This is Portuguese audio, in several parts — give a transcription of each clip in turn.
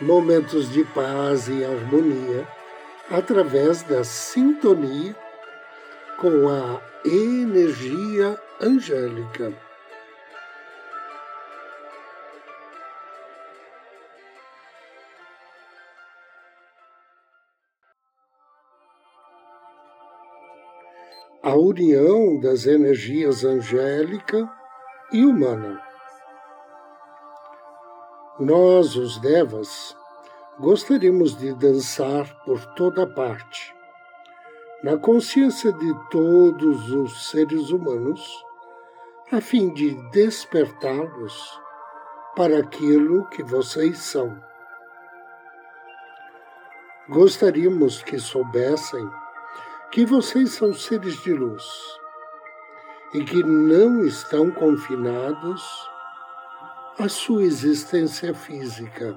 momentos de paz e harmonia através da sintonia com a energia angélica. A união das energias angélica e humana. Nós, os Devas, gostaríamos de dançar por toda parte, na consciência de todos os seres humanos, a fim de despertá-los para aquilo que vocês são. Gostaríamos que soubessem que vocês são seres de luz e que não estão confinados a sua existência física.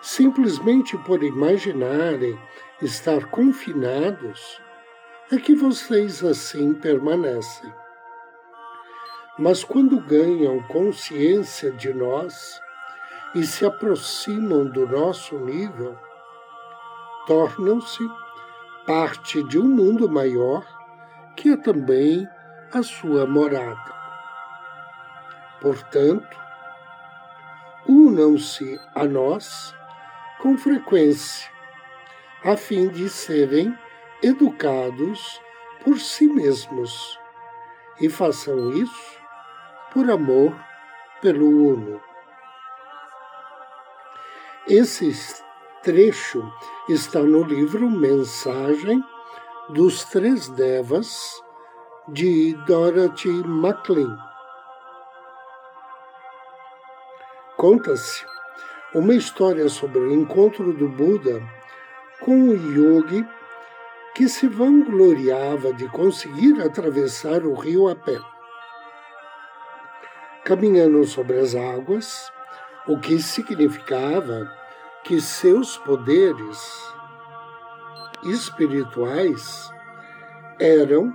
Simplesmente por imaginarem estar confinados, é que vocês assim permanecem. Mas quando ganham consciência de nós e se aproximam do nosso nível, tornam-se parte de um mundo maior que é também a sua morada. Portanto, unam-se a nós com frequência, a fim de serem educados por si mesmos e façam isso por amor pelo Uno. Esse trecho está no livro Mensagem dos Três Devas, de Dorothy MacLean. Conta-se uma história sobre o encontro do Buda com um yogi que se vangloriava de conseguir atravessar o rio a pé. Caminhando sobre as águas, o que significava que seus poderes espirituais eram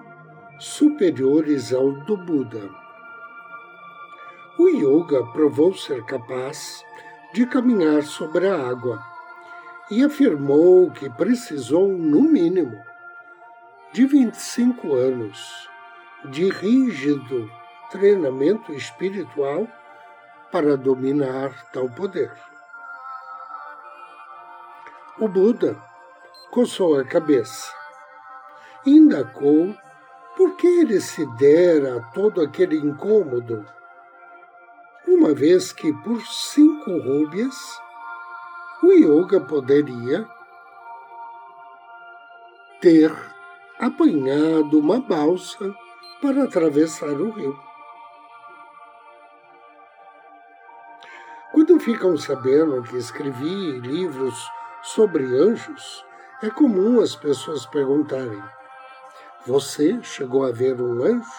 superiores ao do Buda. O yoga provou ser capaz de caminhar sobre a água e afirmou que precisou, no mínimo, de 25 anos de rígido treinamento espiritual para dominar tal poder. O Buda coçou a cabeça indagou por que ele se dera todo aquele incômodo uma vez que por cinco rúbias o yoga poderia ter apanhado uma balsa para atravessar o rio. Quando ficam sabendo que escrevi livros sobre anjos, é comum as pessoas perguntarem: Você chegou a ver um anjo?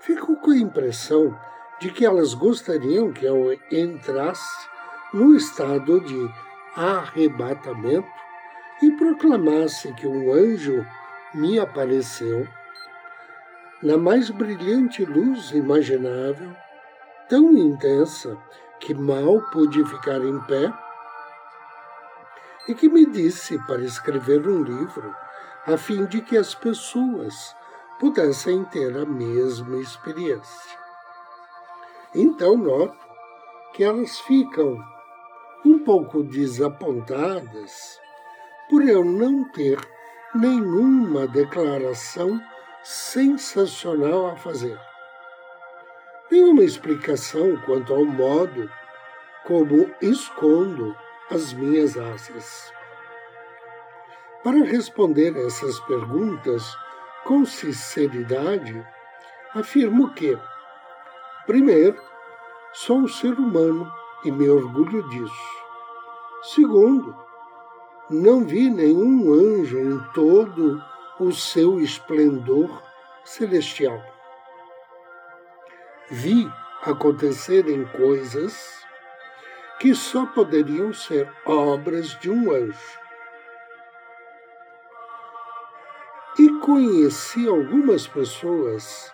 Fico com a impressão de que elas gostariam que eu entrasse no estado de arrebatamento e proclamasse que um anjo me apareceu na mais brilhante luz imaginável, tão intensa que mal pude ficar em pé, e que me disse para escrever um livro a fim de que as pessoas pudessem ter a mesma experiência. Então noto que elas ficam um pouco desapontadas por eu não ter nenhuma declaração sensacional a fazer. Nenhuma explicação quanto ao modo como escondo as minhas asas. Para responder essas perguntas com sinceridade, afirmo que Primeiro, sou um ser humano e me orgulho disso. Segundo, não vi nenhum anjo em todo o seu esplendor celestial. Vi acontecerem coisas que só poderiam ser obras de um anjo. E conheci algumas pessoas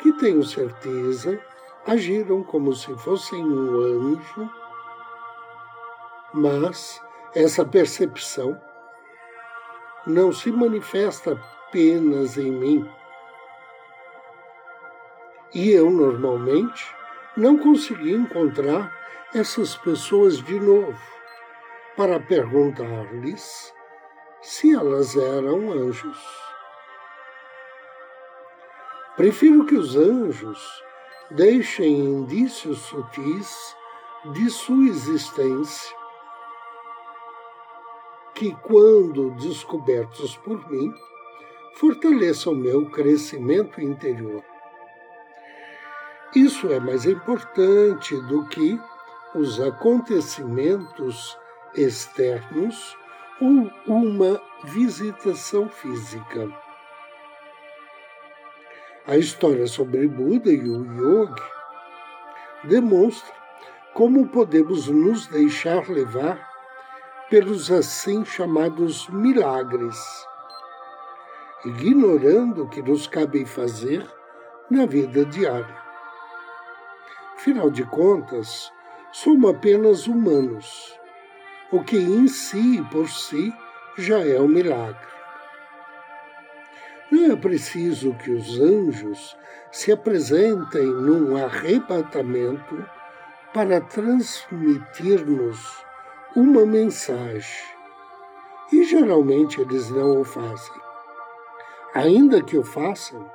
que tenho certeza agiram como se fossem um anjo, mas essa percepção não se manifesta apenas em mim. E eu, normalmente, não consegui encontrar essas pessoas de novo para perguntar-lhes se elas eram anjos. Prefiro que os anjos deixem indícios sutis de sua existência, que, quando descobertos por mim, fortaleçam meu crescimento interior. Isso é mais importante do que os acontecimentos externos ou uma visitação física. A história sobre Buda e o Yogi demonstra como podemos nos deixar levar pelos assim chamados milagres, ignorando o que nos cabe fazer na vida diária. Afinal de contas, somos apenas humanos, o que em si e por si já é um milagre. Não é preciso que os anjos se apresentem num arrebatamento para transmitir-nos uma mensagem. E geralmente eles não o fazem. Ainda que o façam,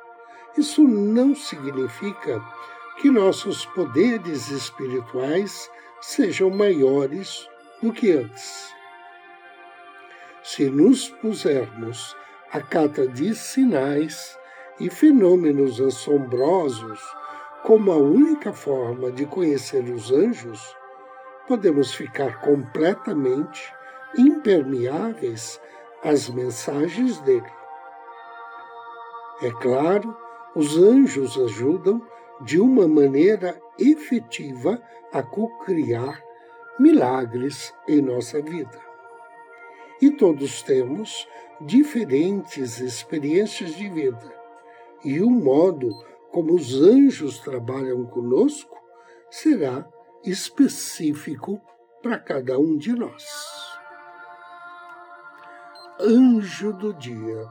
isso não significa que nossos poderes espirituais sejam maiores do que antes. Se nos pusermos a cata de sinais e fenômenos assombrosos como a única forma de conhecer os anjos, podemos ficar completamente impermeáveis às mensagens dele. É claro, os anjos ajudam de uma maneira efetiva a co-criar milagres em nossa vida. E todos temos diferentes experiências de vida, e o modo como os anjos trabalham conosco será específico para cada um de nós. Anjo do dia.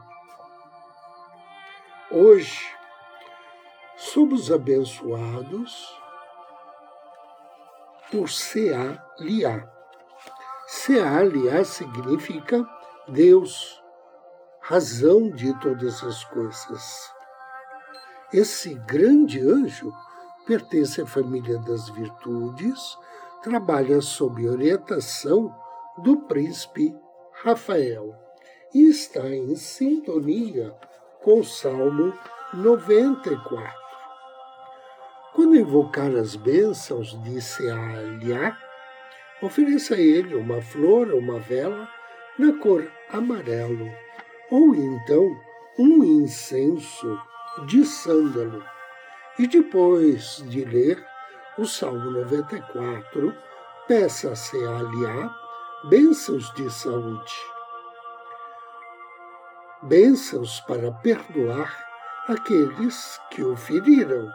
Hoje somos abençoados por Seá-Liá. Seá-Liá significa Deus, razão de todas as coisas. Esse grande anjo pertence à família das virtudes, trabalha sob orientação do príncipe Rafael e está em sintonia com o Salmo 94. Quando invocar as bênçãos de Sealiá, ofereça a ele uma flor ou uma vela na cor amarelo, ou então um incenso de sândalo. E depois de ler o Salmo 94, peça a Sealiá bênçãos de saúde, bênçãos para perdoar aqueles que o feriram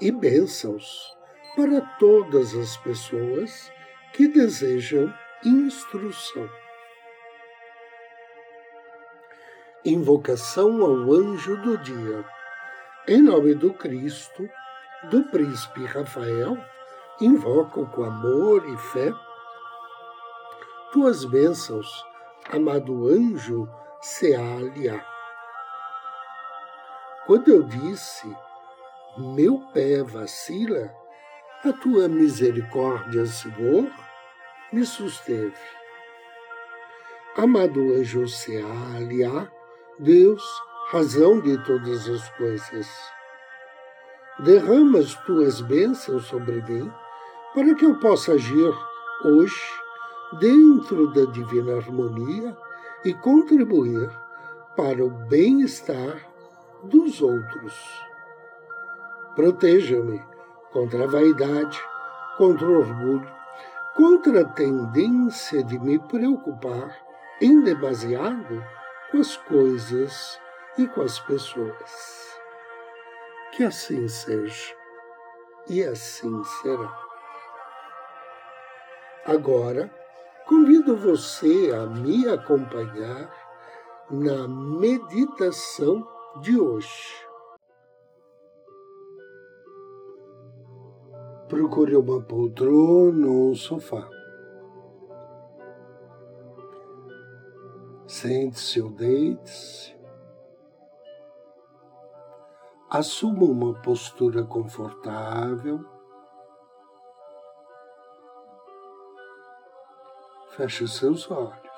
e bênçãos para todas as pessoas que desejam instrução. Invocação ao anjo do dia. Em nome do Cristo, do príncipe Rafael, invoco com amor e fé tuas bênçãos, amado anjo Sealia. Quando eu disse meu pé vacila, a tua misericórdia, Senhor, me susteve. Amado anjo Sealia, Deus, razão de todas as coisas, derrama as tuas bênçãos sobre mim para que eu possa agir hoje dentro da divina harmonia e contribuir para o bem-estar dos outros. Proteja-me contra a vaidade, contra o orgulho, contra a tendência de me preocupar em demasiado com as coisas e com as pessoas. Que assim seja e assim será. Agora, convido você a me acompanhar na meditação de hoje. Procure uma poltrona ou um sofá. Sente-se ou deite-se. Assuma uma postura confortável. Feche seus olhos.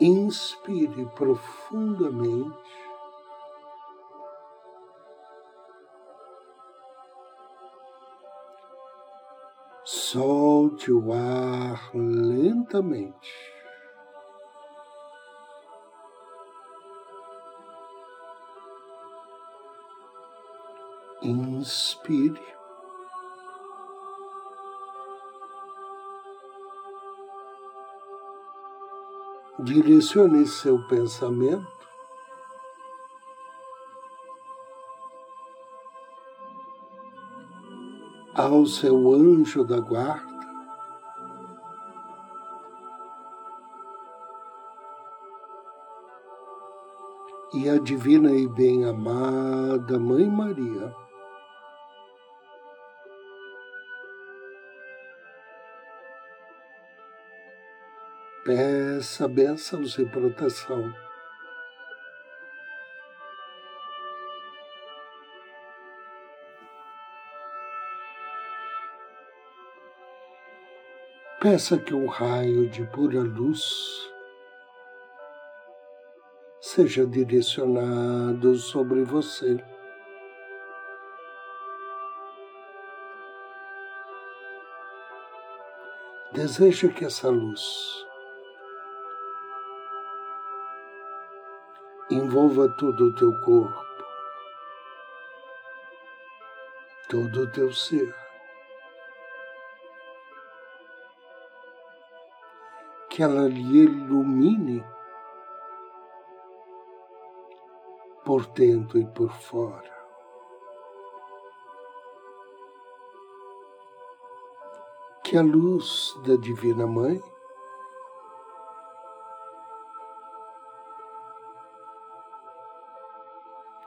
Inspire profundamente. Solte o ar lentamente. Inspire. Direcione seu pensamento ao seu anjo da guarda. E a divina e bem-amada Mãe Maria. Peça bênçãos e proteção. Peça que um raio de pura luz seja direcionado sobre você. Deseja que essa luz envolva todo o teu corpo, todo o teu ser. Que ela lhe ilumine por dentro e por fora. Que a luz da Divina Mãe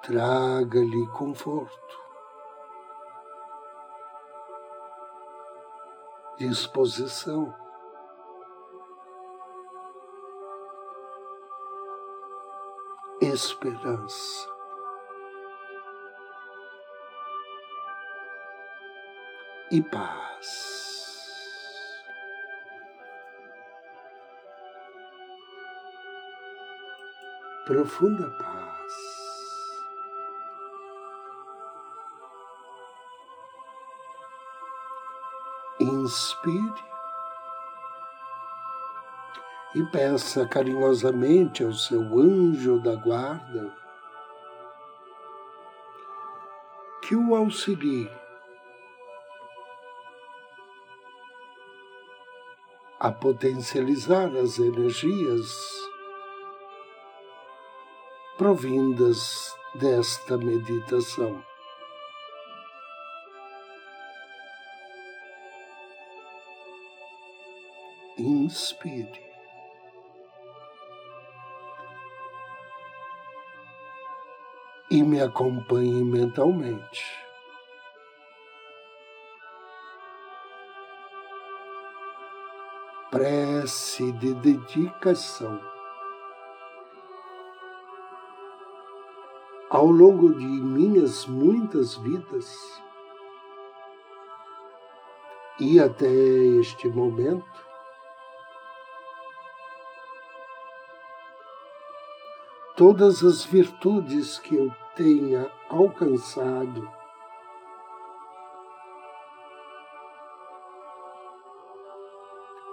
traga-lhe conforto, disposição. Esperança. E paz. Profunda paz. Inspire e peça carinhosamente ao seu anjo da guarda que o auxilie a potencializar as energias provindas desta meditação. Inspire. E me acompanhe mentalmente. Prece de dedicação. Ao longo de minhas muitas vidas, e até este momento, todas as virtudes que eu tenha alcançado,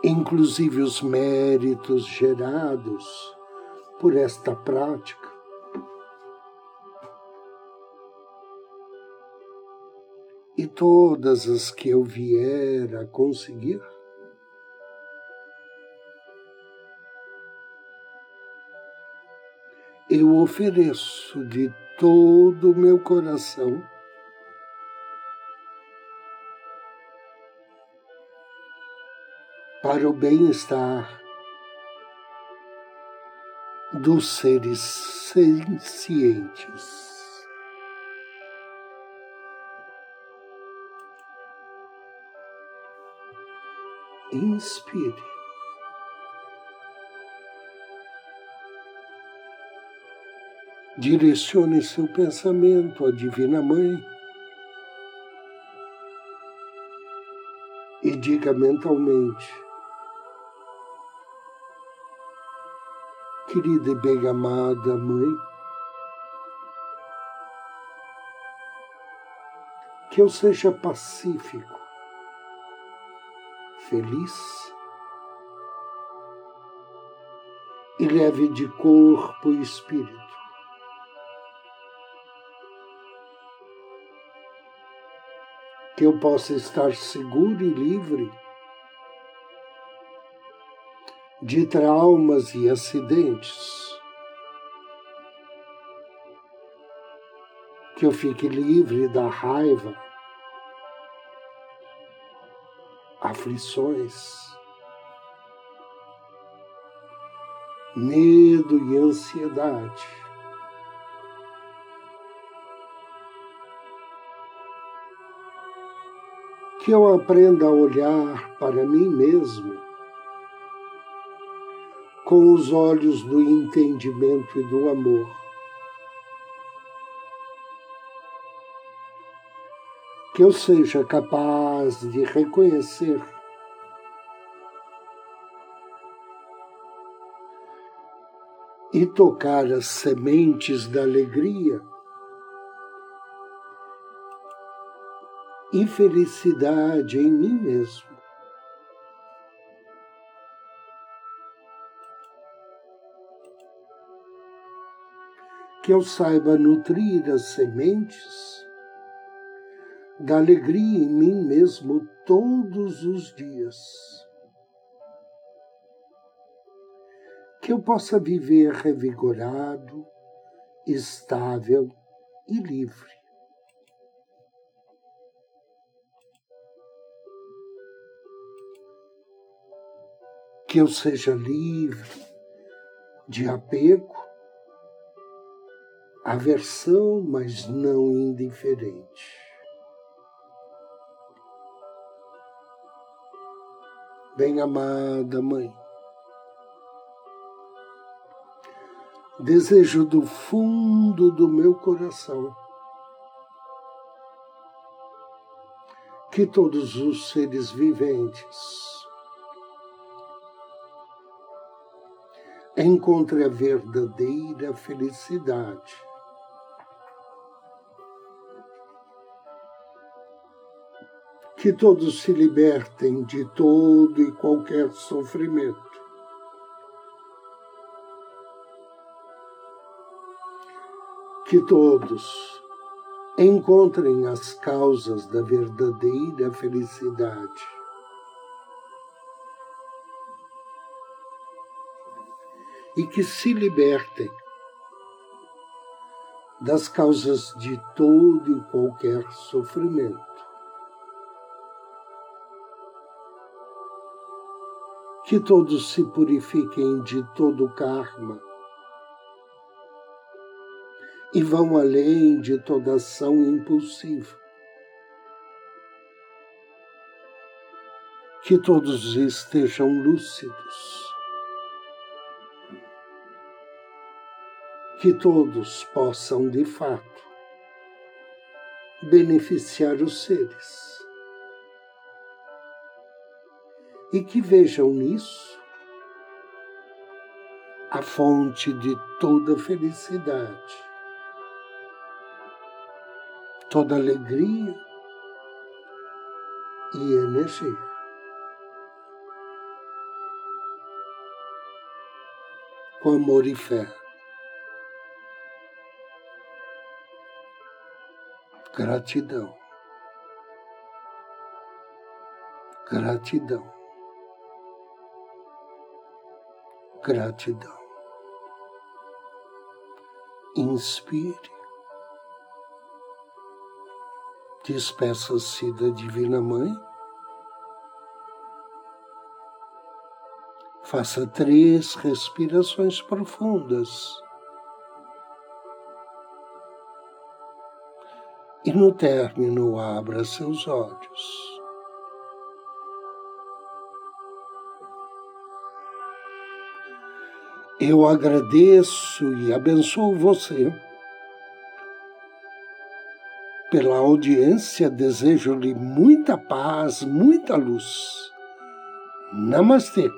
inclusive os méritos gerados por esta prática, e todas as que eu vier a conseguir, eu ofereço de todo o meu coração para o bem-estar dos seres sencientes. Inspire. Direcione seu pensamento à Divina Mãe e diga mentalmente: Querida e bem amada Mãe, que eu seja pacífico, feliz e leve de corpo e espírito. Que eu possa estar seguro e livre de traumas e acidentes. Que eu fique livre da raiva aflições, medo e ansiedade. Que eu aprenda a olhar para mim mesmo com os olhos do entendimento e do amor. que eu seja capaz de reconhecer e tocar as sementes da alegria e felicidade em mim mesmo. Que eu saiba nutrir as sementes da alegria em mim mesmo todos os dias. Que eu possa viver revigorado, estável e livre. Que eu seja livre de apego, aversão, mas não indiferente. bem-amada Mãe. Desejo do fundo do meu coração que todos os seres viventes encontrem a verdadeira felicidade que todos se libertem de todo e qualquer sofrimento. Que todos encontrem as causas da verdadeira felicidade. E que se libertem das causas de todo e qualquer sofrimento. que todos se purifiquem de todo karma e vão além de toda ação impulsiva. Que todos estejam lúcidos. Que todos possam, de fato, beneficiar os seres e que vejam nisso a fonte de toda felicidade, toda alegria e energia. Com amor e fé. Gratidão. Gratidão. Gratidão. Inspire. Despeça-se da Divina Mãe. Faça três respirações profundas. E no término, abra seus olhos. Eu agradeço e abençoo você pela audiência, desejo-lhe muita paz, muita luz. Namastê.